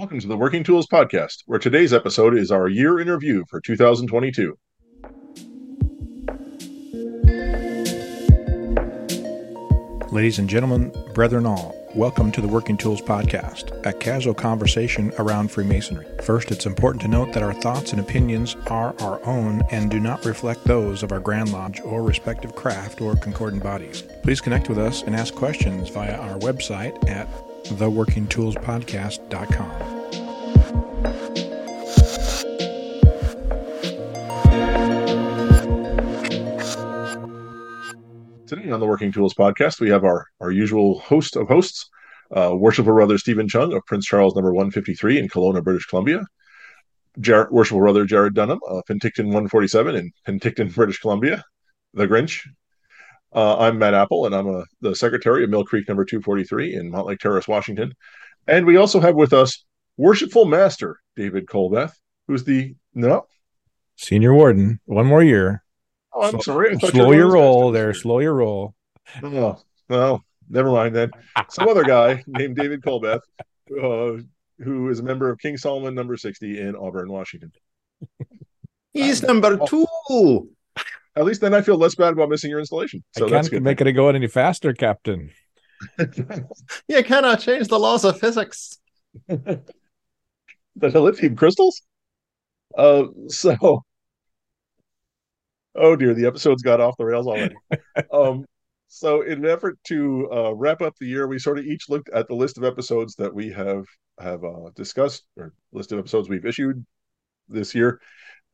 Welcome to the Working Tools Podcast, where today's episode is our year in review for 2022. Ladies and gentlemen, brethren all, welcome to the Working Tools Podcast, a casual conversation around Freemasonry. First, it's important to note that our thoughts and opinions are our own and do not reflect those of our Grand Lodge or respective craft or concordant bodies. Please connect with us and ask questions via our website at theworkingtoolspodcast.com. On the Working Tools Podcast, we have our, our usual host of hosts, uh, Worshipful Brother Steven Chung of Prince Charles number 153 in Kelowna, British Columbia. Jar- Worshipful Brother Jarrod Dunham of Penticton 147 in Penticton, British Columbia. The Grinch. Uh, I'm Matt Appel, and I'm a, the secretary of Mill Creek number 243 in Mountlake Terrace, Washington. And we also have with us Worshipful Master David Colbeth, who's the no Senior Warden, one more year. Oh, I'm Slow- sorry. I Slow your one of those roll there, slow your roll. Oh, well, never mind then. Some other guy named David Colbeth, uh, who is a member of King Solomon number 60 in Auburn, Washington. He's number two. At least then I feel less bad about missing your installation. So I that's can't good. make it go any faster, Captain. You cannot change the laws of physics. the lithium crystals. Uh, so, oh dear, the episode's got off the rails already. um, so, in an effort to uh, wrap up the year, we sort of each looked at the list of episodes that we have have uh, discussed, or list of episodes we've issued this year,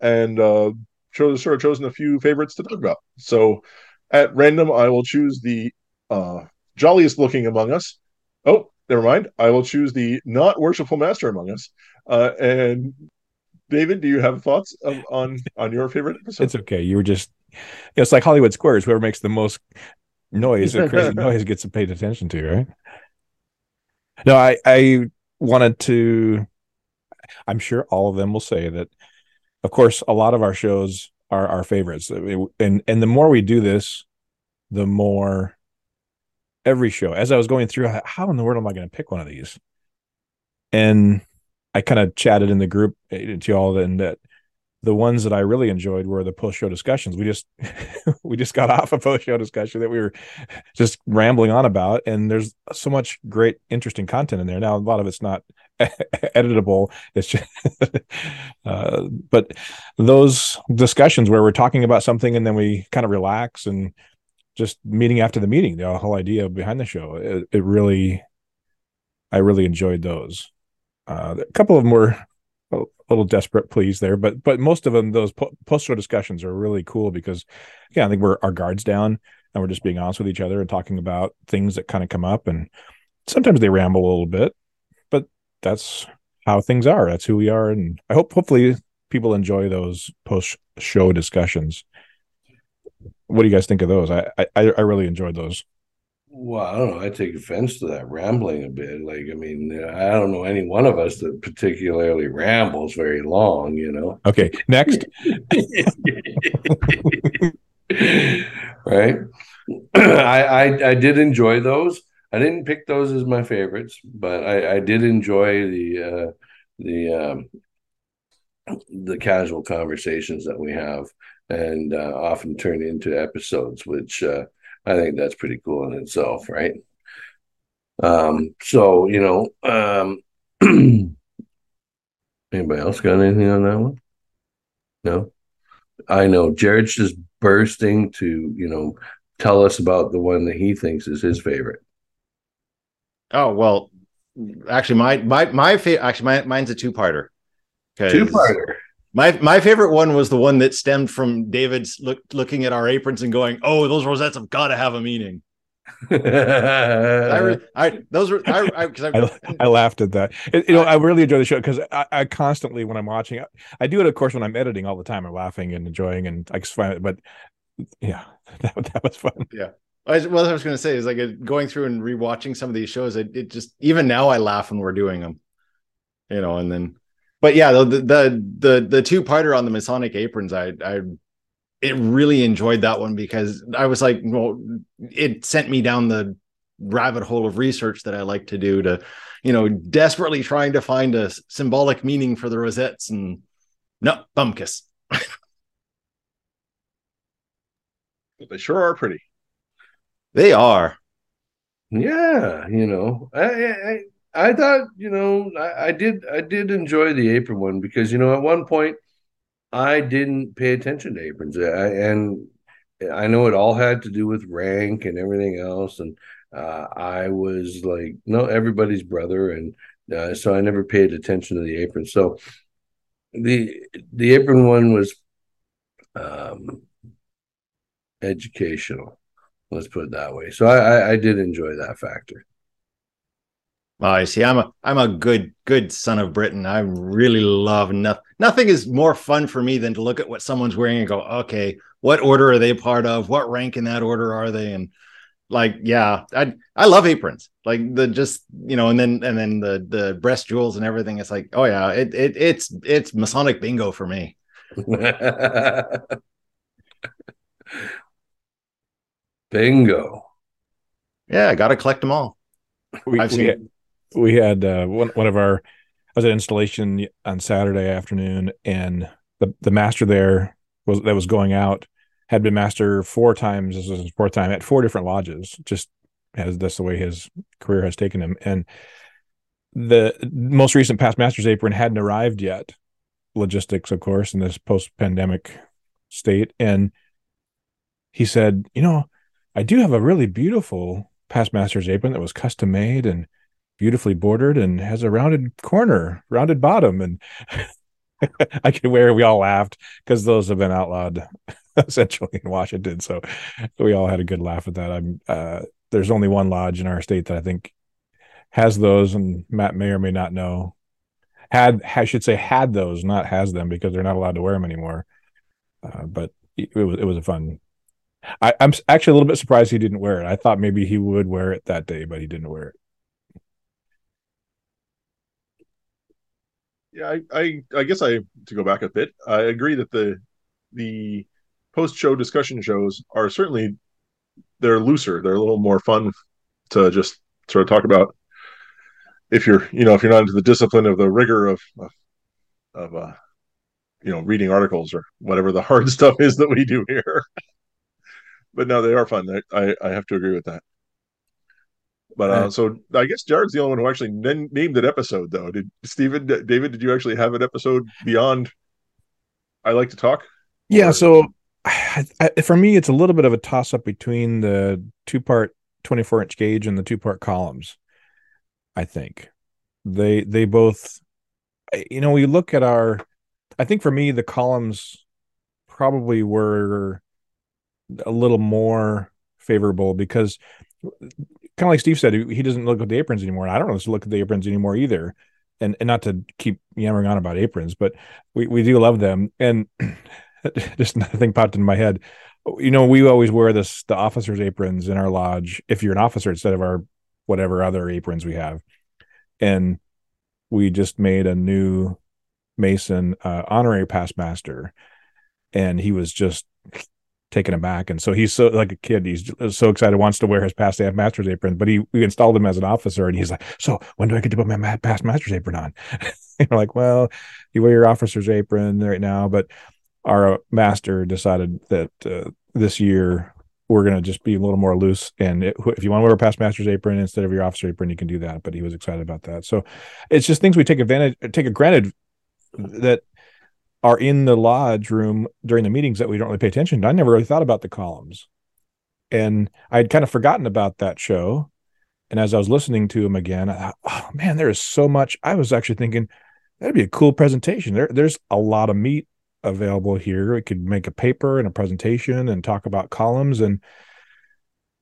and uh, chose sort of chosen a few favorites to talk about. So, at random, I will choose the uh, jolliest looking among us. Oh, never mind. I will choose the not worshipful master among us. Uh, and David, do you have thoughts of, on on your favorite episode? It's okay. You were just, it's like Hollywood Squares. Whoever makes the most noise or crazy noise gets paid attention to, right? No, I, I wanted to, I'm sure all of them will say that, of course, a lot of our shows are our favorites. And, and the more we do this, the more every show, as I was going through, how in the world am I going to pick one of these? And I kind of chatted in the group eh, to y'all and that the ones that I really enjoyed were the post show discussions. We just we just got off a post show discussion that we were just rambling on about, and there's so much great, interesting content in there. Now a lot of it's not editable. It's just, uh, but those discussions where we're talking about something and then we kind of relax and just meeting after the meeting, the whole idea behind the show, it, it really, I really enjoyed those. Uh, a couple of them were a little desperate pleas there but but most of them those po- post show discussions are really cool because yeah i think we're our guards down and we're just being honest with each other and talking about things that kind of come up and sometimes they ramble a little bit but that's how things are. That's who we are and i hope hopefully people enjoy those post show discussions. What do you guys think of those? I i, I really enjoyed those Well, I don't know. I take offense to that rambling a bit. Like, I mean, I don't know any one of us that particularly rambles very long, you know. okay next right? I, I I did enjoy those. I didn't pick those as my favorites, but I, I did enjoy the uh, the um, the casual conversations that we have, and uh, often turn into episodes, which uh, I think that's pretty cool in itself, right? Um, so you know, um, anybody else got anything on that one? No, I know Jarrod's just bursting to you know tell us about the one that he thinks is his favorite. Oh well, actually, my my my favorite. Actually, my, mine's a two-parter. 'Cause Two-parter. My my favorite one was the one that stemmed from David's look, looking at our aprons and going, "Oh, those rosettes have got to have a meaning." I, re- I those were I, I, I, laughed at that. It- you know, I really enjoy the show because I, I constantly, when I'm watching, I, I do it, of course, when I'm editing all the time. I'm laughing and enjoying, and I just find it. But yeah, that, that was fun. Yeah. I, what I was going to say is like uh, going through and rewatching some of these shows. It, it just even now I laugh when we're doing them, you know. And then, but yeah, the the the the two parter on the Masonic aprons, I I it really enjoyed that one because I was like, well, it sent me down the rabbit hole of research that I like to do to you know, desperately trying to find a symbolic meaning for the rosettes and no, bum kiss. But they sure are pretty. They are. Yeah, you know, I I, I thought, you know, I, I did I did enjoy the apron one because you know at one point I didn't pay attention to aprons, I, and I know it all had to do with rank and everything else, and uh, I was like, no, everybody's brother, and uh, so I never paid attention to the apron. So the the apron one was um, educational. Let's put it that way. So I, I, I did enjoy that factor. Oh, I see. I'm a I'm a good good son of Britain. I really love nothing. Nothing is more fun for me than to look at what someone's wearing and go, okay, what order are they part of? What rank in that order are they? And like, yeah, I I love aprons. Like the just you know, and then and then the the breast jewels and everything. It's like, oh yeah, it it it's it's Masonic bingo for me. Bingo. Yeah, I got to collect them all. We, I've we seen- we had uh, one one of our I was at installation on Saturday afternoon, and the the master there was that was going out had been master four times. This was his fourth time at four different lodges. Just as that's the way his career has taken him. And the most recent past master's apron hadn't arrived yet. Logistics, of course, in this post pandemic state. And he said, you know, I do have a really beautiful past master's apron that was custom made and beautifully bordered and has a rounded corner, rounded bottom. And I could wear, we all laughed because those have been outlawed essentially in Washington. So we all had a good laugh at that. I'm, uh, there's only one lodge in our state that I think has those, and Matt may or may not know. Had I should say had those, not has them, because they're not allowed to wear them anymore. Uh, but it, it was it was a fun. I, I'm actually a little bit surprised he didn't wear it. I thought maybe he would wear it that day, but he didn't wear it. Yeah, I, I, I guess I to go back a bit. I agree that the the post show discussion shows are certainly they're looser. They're a little more fun to just sort of talk about. If you're, you know, if you're not into the discipline of the rigor of of, of uh, you know, reading articles or whatever the hard stuff is that we do here. but no, they are fun. I, I I have to agree with that. But uh, so I guess Jarrod's the only one who actually nen- named an episode, though. Did Steven, D- David, did you actually have an episode beyond I like to talk? Yeah, Or- so I, I, for me, it's a little bit of a toss up between the two part 24 inch gauge and the two part columns. I think they they both, you know, we look at our. I think for me, the columns probably were a little more favorable because, kind of like Steve said, he doesn't look at the aprons anymore. And I don't really look at the aprons anymore either. And, and not to keep yammering on about aprons, but we, we do love them. And just another thing popped in my head. You know, we always wear this the officers' aprons in our lodge if you're an officer instead of our whatever other aprons we have. And we just made a new Mason uh, honorary past master, and he was just taken aback. And so he's so like a kid. He's so excited, wants to wear his past master's apron. But he we installed him as an officer, and he's like, "So when do I get to put my past master's apron on?" and we're like, "Well, you wear your officer's apron right now, but our master decided that uh, this year we're going to just be a little more loose. And it, if you want to wear a past master's apron instead of your officer apron, you can do that. But he was excited about that. So it's just things we take advantage, take a granted that are in the lodge room during the meetings that we don't really pay attention to. I never really thought about the columns. And I had kind of forgotten about that show. And as I was listening to him again, I thought, oh man, there is so much. I was actually thinking that'd be a cool presentation. There, there's a lot of meat available here. We could make a paper and a presentation and talk about columns. And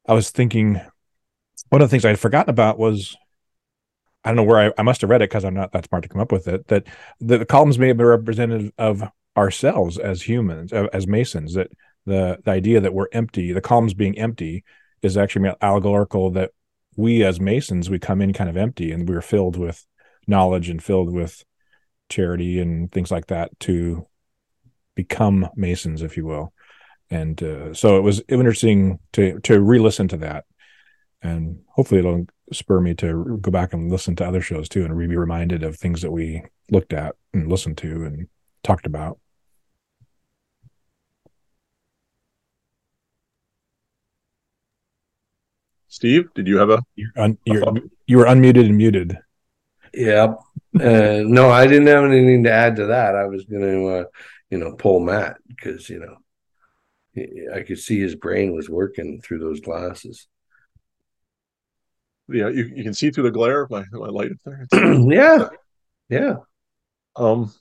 I was thinking, one of the things I had forgotten about was I don't know where I, I must have read it because I'm not that smart to come up with it. That the, columns may have been representative of ourselves as humans, uh, as Masons. That the the idea that we're empty, the columns being empty, is actually allegorical. That we as Masons we come in kind of empty and we're filled with knowledge and filled with charity and things like that to become Masons, if you will. And uh, so it was interesting to to re-listen to that, and hopefully it'll spur me to go back and listen to other shows too, and be reminded of things that we looked at and listened to and talked about. Steve, did you have a? You're un, you're, you were unmuted and muted. Yeah. Uh, no, I didn't have anything to add to that. I was going to, uh, you know, pull Matt because, you know, I could see his brain was working through those glasses. Yeah, you, you can see through the glare of my, my light up there. yeah. Yeah. Um,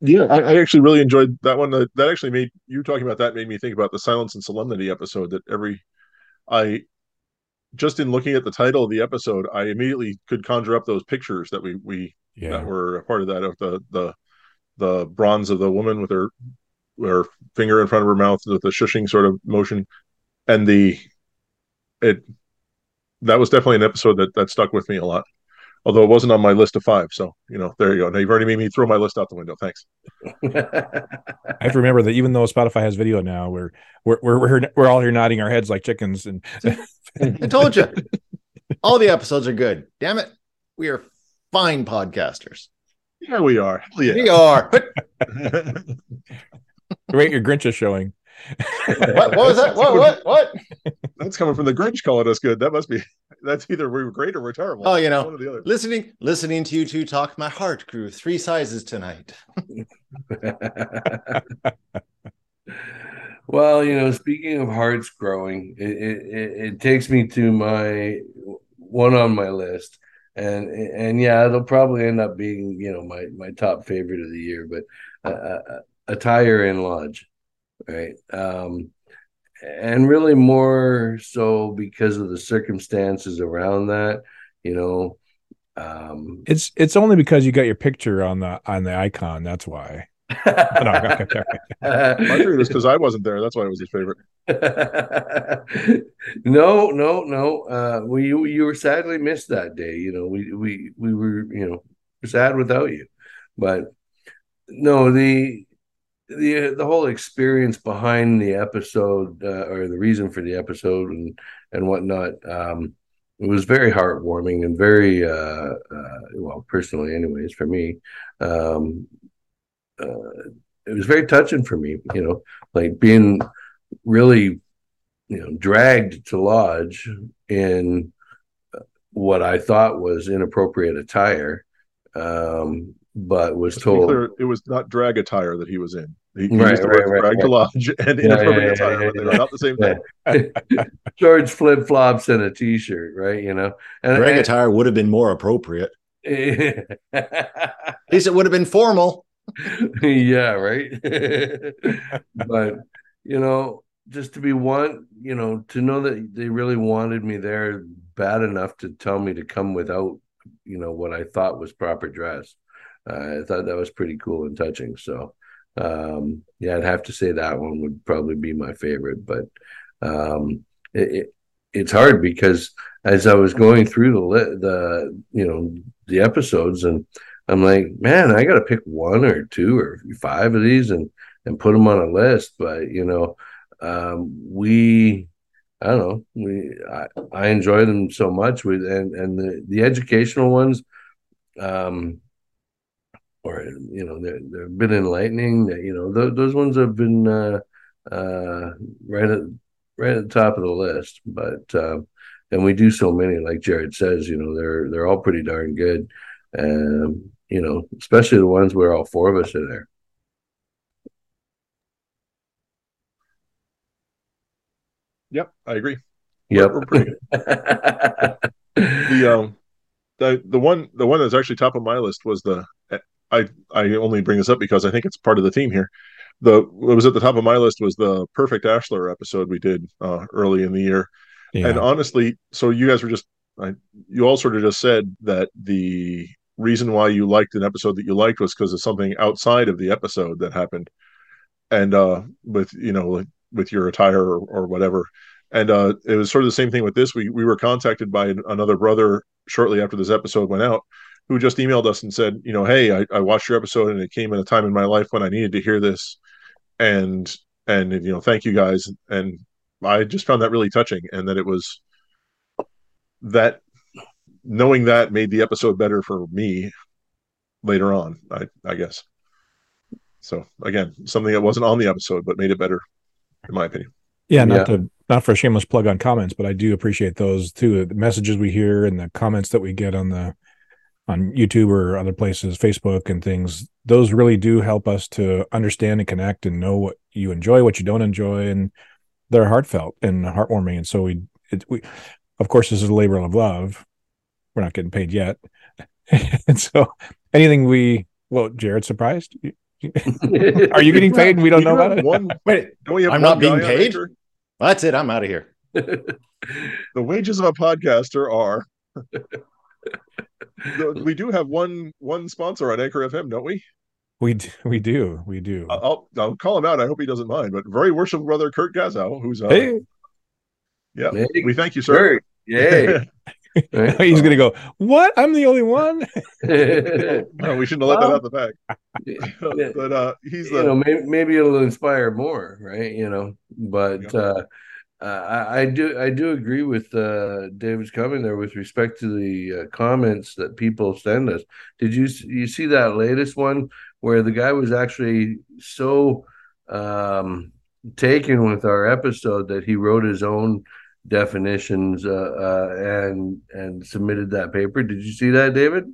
yeah, I, I, actually really enjoyed that one. That, that actually made you talking about that made me think about the Silence and Solemnity episode. That every I just in looking at the title of the episode, I immediately could conjure up those pictures that we we yeah. that were a part of that of the the the bronze of the woman with her her finger in front of her mouth with the shushing sort of motion, and the it that was definitely an episode that that stuck with me a lot. Although it wasn't on my list of five, so you know, there you go. Now you've already made me throw my list out the window. Thanks. I have to remember that even though Spotify has video now, we're we're we're we're all here nodding our heads like chickens, and I told you, all the episodes are good. Damn it, we are fine podcasters. Yeah, we are. Yeah. We are. Great, your Grinch is showing. What, what, was that? What? What? What? That's coming from the Grinch calling us good. That must be. That's either we were great or we're terrible. Oh, you know, the other listening, listening to you two talk, my heart grew three sizes tonight. well, you know, speaking of hearts growing, it, it, it takes me to my one on my list, and and yeah, it'll probably end up being you know my my top favorite of the year, but uh, attire in lodge right? Um, and really more so because of the circumstances around that, you know. Um, it's it's only because you got your picture on the on the icon. That's why. no, okay, okay. My favorite is because I wasn't there. That's why it was his favorite. no, no, no. Uh, we you, you were sadly missed that day. You know, we we we were you know sad without you, but no, the the the whole experience behind the episode uh, or the reason for the episode and and whatnot um, it was very heartwarming and very uh, uh, well personally anyways for me um, uh, it was very touching for me you know like being really you know dragged to lodge in what i thought was inappropriate attire um, but was told clear, it was not drag attire that he was in. He, he right, used the right, right, drag to lodge and yeah, inappropriate yeah, attire, yeah, but they're not the same thing. George flip flops and a t shirt, right? You know, and drag and, attire would have been more appropriate. At least it would have been formal. yeah, right. but you know, just to be one, you know, to know that they really wanted me there bad enough to tell me to come without, you know, what I thought was proper dress I thought that was pretty cool and touching. So, um, yeah, I'd have to say that one would probably be my favorite. But um, it, it, it's hard because as I was going through the the you know the episodes, and I'm like, man, I got to pick one or two or five of these and and put them on a list. But you know, um, we I don't know. We I, I enjoy them so much with and and the the educational ones. Um, or you know they're, they've been enlightening you know th- those ones have been uh, uh, right at right at the top of the list but uh, and we do so many like jarrod says you know they're they're all pretty darn good um you know especially the ones where all four of us are there. Yep i agree. Yep. we're, we're the um the the one the one that's actually top of my list was the I I only bring this up because I think it's part of the theme here. The what was at the top of my list was the perfect Ashlar episode we did uh, early in the year, yeah. and honestly, so you guys were just I, you all sort of just said that the reason why you liked an episode that you liked was because of something outside of the episode that happened, and uh, with you know with your attire or, or whatever. And uh, it was sort of the same thing with this. We we were contacted by another brother shortly after this episode went out, who just emailed us and said, you know, hey, I, I watched your episode and it came at a time in my life when I needed to hear this, and and you know, thank you guys. And I just found that really touching, and that it was that knowing that made the episode better for me later on. I I guess. So again, something that wasn't on the episode but made it better, in my opinion. Yeah, not Yeah. to not for a shameless plug on comments, but I do appreciate those too. The messages we hear and the comments that we get on the on YouTube or other places, Facebook and things. Those really do help us to understand and connect and know what you enjoy, what you don't enjoy, and they're heartfelt and heartwarming. And so we, it, we, of course, this is a labor of love. We're not getting paid yet, and so anything we, well, Jarrod, surprised? Are you getting paid and we don't know about have it? Wait, don't we have I'm not being paid? Anchor? that's it. I'm out of here. The wages of a podcaster are. We do have one one sponsor on Anchor FM, don't we? We d- we do we do. I'll I'll call him out. I hope he doesn't mind. But very worshipful brother Kurt Gazow, who's uh, hey, yeah, Hey, we thank you, sir. Yay. Right? he's gonna go. What? I'm the only one. No, we shouldn't have let that out the bag. But uh, he's you the know, maybe, maybe it'll inspire more, right? You know, but Yeah. uh, I, I do I do agree with uh, David's comment there with respect to the uh, comments that people send us. Did you you see that latest one where the guy was actually so um, taken with our episode that he wrote his own definitions uh, uh, and and submitted that paper? Did you see that, David?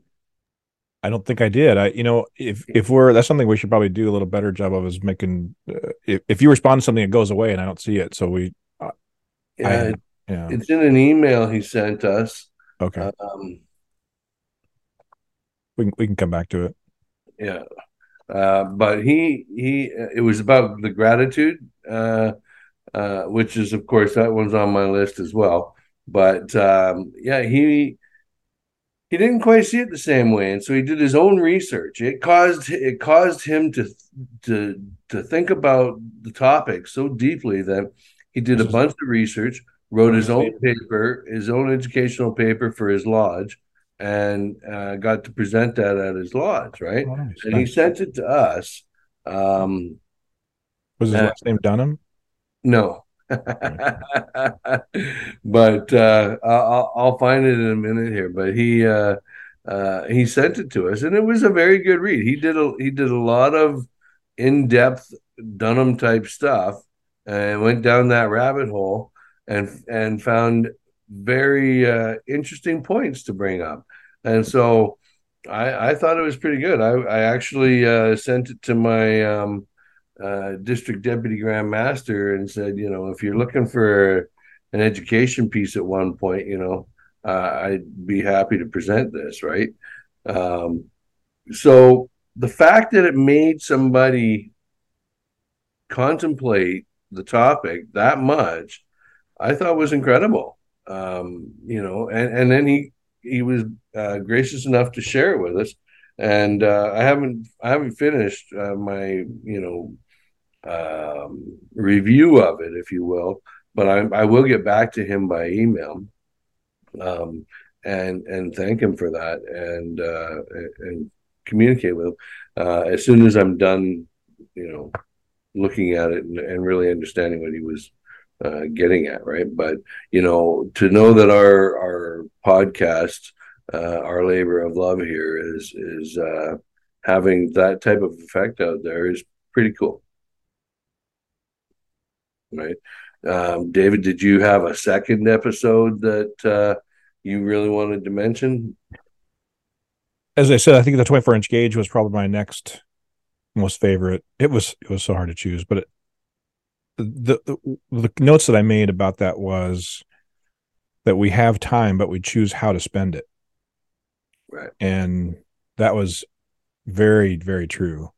I don't think I did. I, you know, if if we're that's something we should probably do a little better job of is making. Uh, if if you respond to something, it goes away, and I don't see it. So we, Yeah, I- yeah, it's in an email he sent us. okay, Um, we can we can come back to it. yeah. Uh but he he it was about the gratitude uh uh which is of course that one's on my list as well. But um yeah he he didn't quite see it the same way. And so he did his own research. It caused it caused him to to to think about the topic so deeply that he did a bunch of research wrote his own paper his own educational paper for his lodge and uh, got to present that at his lodge right Oh, nice. and he sent it to us. Um, Was his uh, last name Dunham? no, but uh, I'll, I'll find it in a minute here. But he uh, uh, he sent it to us, and it was a very good read. He did a he did a lot of in depth Dunham type stuff, and went down that rabbit hole, and and found very uh, interesting points to bring up, and so. I, I thought it was pretty good. I, I actually uh, sent it to my um, uh, district deputy grand master and said, you know, if you're looking for an education piece at one point, you know, uh, I'd be happy to present this, right? Um, so the fact that it made somebody contemplate the topic that much, I thought was incredible. Um, you know, and and then he he was uh, gracious enough to share it with us, and uh, I haven't I haven't finished uh, my you know um, review of it, if you will, but I I will get back to him by email, um, and and thank him for that, and uh, and communicate with him uh, as soon as I'm done, you know, looking at it and, and really understanding what he was uh, getting at, right? But you know, to know that our our podcast, uh, our labor of love here is is uh, having that type of effect out there is pretty cool, right? Um, David, did you have a second episode that uh, you really wanted to mention? As I said, I think the 24 inch gauge was probably my next most favorite. It was it was so hard to choose, but it, the, the the notes that I made about that was that we have time, but we choose how to spend it. Right. And that was very, very true.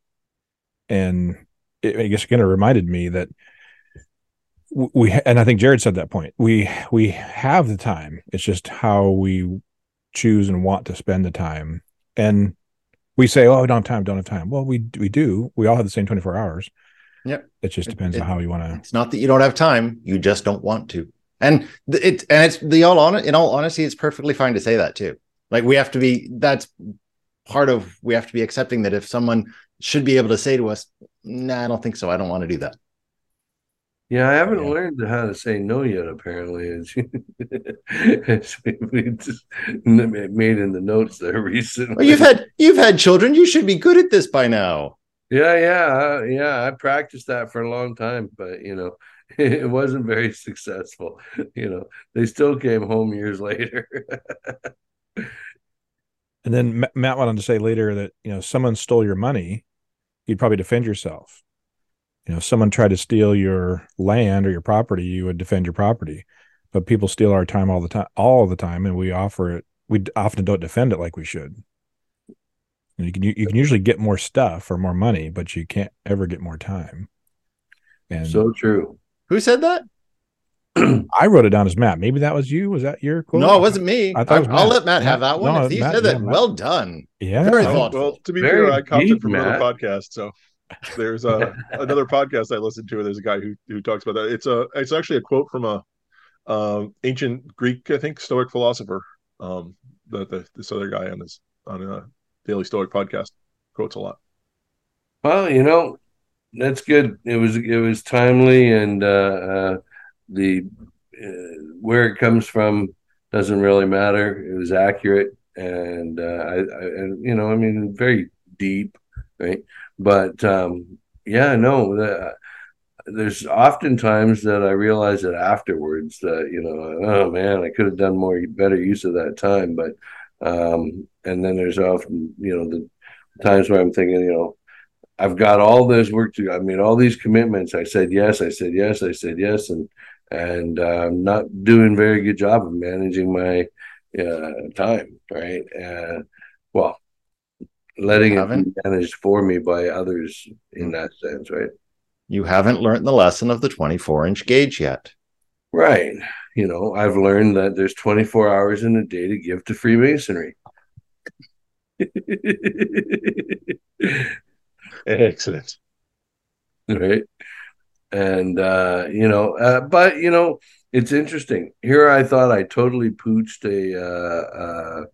And it, I guess again, it reminded me that we, and I think Jarrod said that point. We, we have the time. It's just how we choose and want to spend the time. And we say, "Oh, we don't have time. Don't have time." Well, we we do. We all have the same twenty four hours. Yep. It just depends it- on how you want to. It's not that you don't have time; you just don't want to. And it and it's the all on in all honesty, it's perfectly fine to say that too. Like we have to be. That's part of we have to be accepting that if someone should be able to say to us, "Nah, I don't think so. I don't want to do that." Yeah, I haven't Yeah. learned how to say no yet. Apparently, as, as we, we just made in the notes there recently. Well, you've had you've had children. You should be good at this by now. Yeah, yeah, uh, yeah. I practiced that for a long time, but you know, it wasn't very successful. You know, they still came home years later. And then Matt went on to say later that you know someone stole your money, you'd probably defend yourself. You know, if someone tried to steal your land or your property, you would defend your property. But people steal our time all the time, all the time, and we offer it. We often don't defend it like we should. You can you can usually get more stuff or more money, but you can't ever get more time. And so true. Who said that? I wrote it down as Matt. Maybe that was you. Was that your quote? No, it wasn't me. I thought it was I'll let Matt have that one. No, if he Matt- said that, Matt. well done. Yeah. Very thoughtful. well, to be Very fair, I copped it from another podcast. So there's a another podcast I listened to. There's a guy who who talks about that. It's a it's actually a quote from a um, ancient Greek, I think, Stoic philosopher. Um, the, the this other guy on his on a Daily Stoic podcast quotes a lot. Well, you know, that's good. It was it was timely, and uh, uh, the uh, where it comes from doesn't really matter. It was accurate, and uh, I, I, and you know, I mean, very deep, right? But um, yeah, no, the, there's often times that I realize it afterwards that you know, oh man, I could have done more better use of that time, but um, and then there's often you know the times where I'm thinking, you know, I've got all this work to. I mean, all these commitments. I said yes. I said yes. I said yes, and and uh, I'm not doing very good job of managing my uh, time. Right. Uh, well, letting it Haven't? be managed for me by others in that sense. Right. You haven't learned the lesson of the 24 inch gauge yet. Right. You know, I've learned that there's 24 hours in a day to give to Freemasonry. Excellent. right and uh you know uh, but you know it's interesting here i thought i totally pooched a uh, uh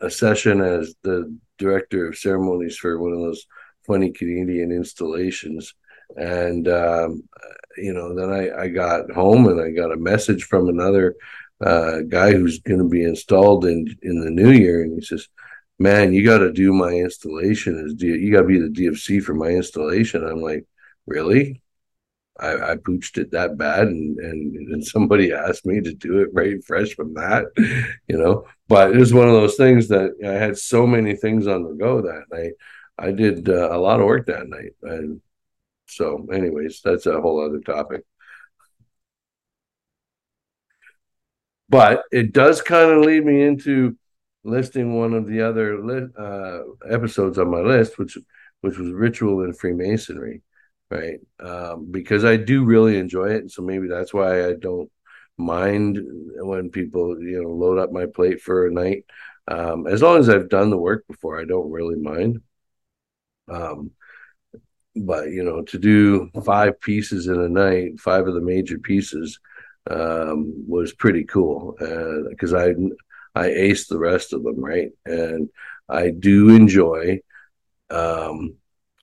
a session as the director of ceremonies for one of those funny canadian installations and um you know then i i got home and i got a message from another uh guy who's going to be installed in in the new year and he says man, you got to do my installation as D- you got to be the DFC for my installation. I'm like, really? I, I pooched it that bad, and, and and somebody asked me to do it right fresh from that, you know. But it was one of those things that I had so many things on the go that night. I did uh, a lot of work that night, and so, anyways, that's a whole other topic. But it does kind of lead me into listing one of the other uh, episodes on my list, which which was ritual and Freemasonry, right? Um, because I do really enjoy it, so maybe that's why I don't mind when people you know load up my plate for a night. Um, as long as I've done the work before, I don't really mind. Um, but you know, to do five pieces in a night, five of the major pieces, um, was pretty cool because I I aced the rest of them, right? And I do enjoy. Um,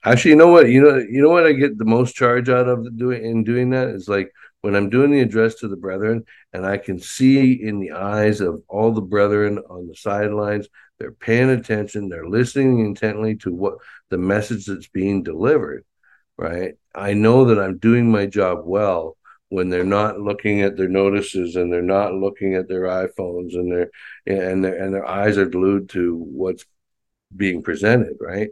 actually, you know what? You know, you know what I get the most charge out of doing in doing that is like when I'm doing the address to the brethren, and I can see in the eyes of all the brethren on the sidelines, they're paying attention, they're listening intently to what the message that's being delivered. Right? I know that I'm doing my job well when they're not looking at their notices and they're not looking at their iPhones and their and their and their eyes are glued to what's being presented, right?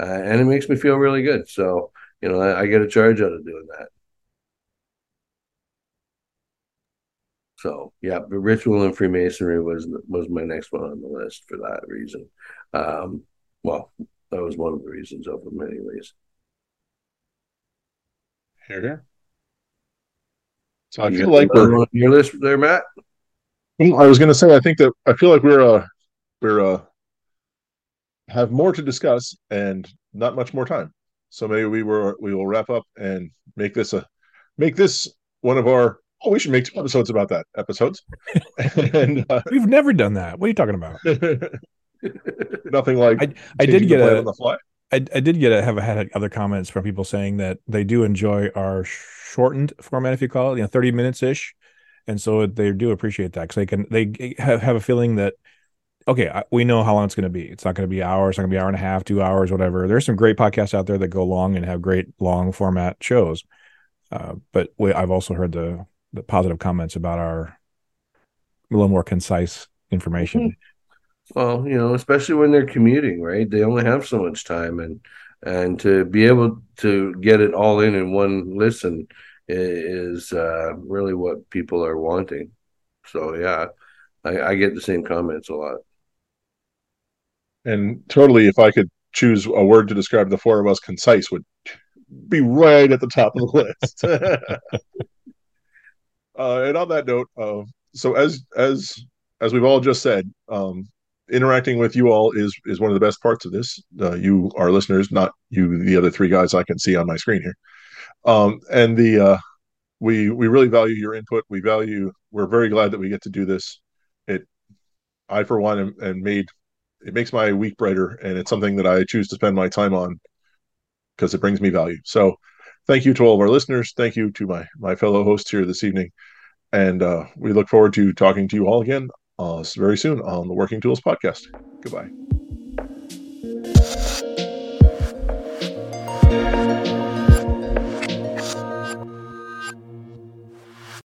Uh, and it makes me feel really good. So you know, I, I get a charge out of doing that. So yeah, the ritual and Freemasonry was was my next one on the list for that reason. Um, well, that was one of the reasons of them, anyways. Here, here. So I You feel like we're on your list there, Matt. I was going to say, I think that I feel like we're uh we're uh have more to discuss and not much more time. So maybe we were we will wrap up and make this a make this one of our oh we should make two episodes about that episodes and uh, We've never done that. What are you talking about? nothing like I changing did get a on the fly. I, I did get a, have had other comments from people saying that they do enjoy our shortened format, if you call it, you know, thirty minutes ish, and so they do appreciate that because they can they have, have a feeling that okay, we know how long it's going to be. It's not going to be hours. It's not going to be hour and a half, two hours, whatever. There's some great podcasts out there that go long and have great long format shows. Uh, but we, I've also heard the the positive comments about our a little more concise information. Mm-hmm. Well, you know, especially when they're commuting, right? They only have so much time, and and to be able to get it all in in one listen is uh, really what people are wanting. So yeah, I, I get the same comments a lot. And totally, if I could choose a word to describe the four of us, concise would be right at the top of the list. uh, and on that note, uh, so as as as we've all just said, um, interacting with you all is is one of the best parts of this. Uh, you, our listeners, not you, the other three guys I can see on my screen here. Um, and the uh, we we really value your input. We value. We're very glad that we get to do this. It, I for one, am, am made. It makes my week brighter, and it's something that I choose to spend my time on because it brings me value. So, thank you to all of our listeners. Thank you to my my fellow hosts here this evening, and uh, we look forward to talking to you all again uh, very soon on the Working Tools podcast. Goodbye.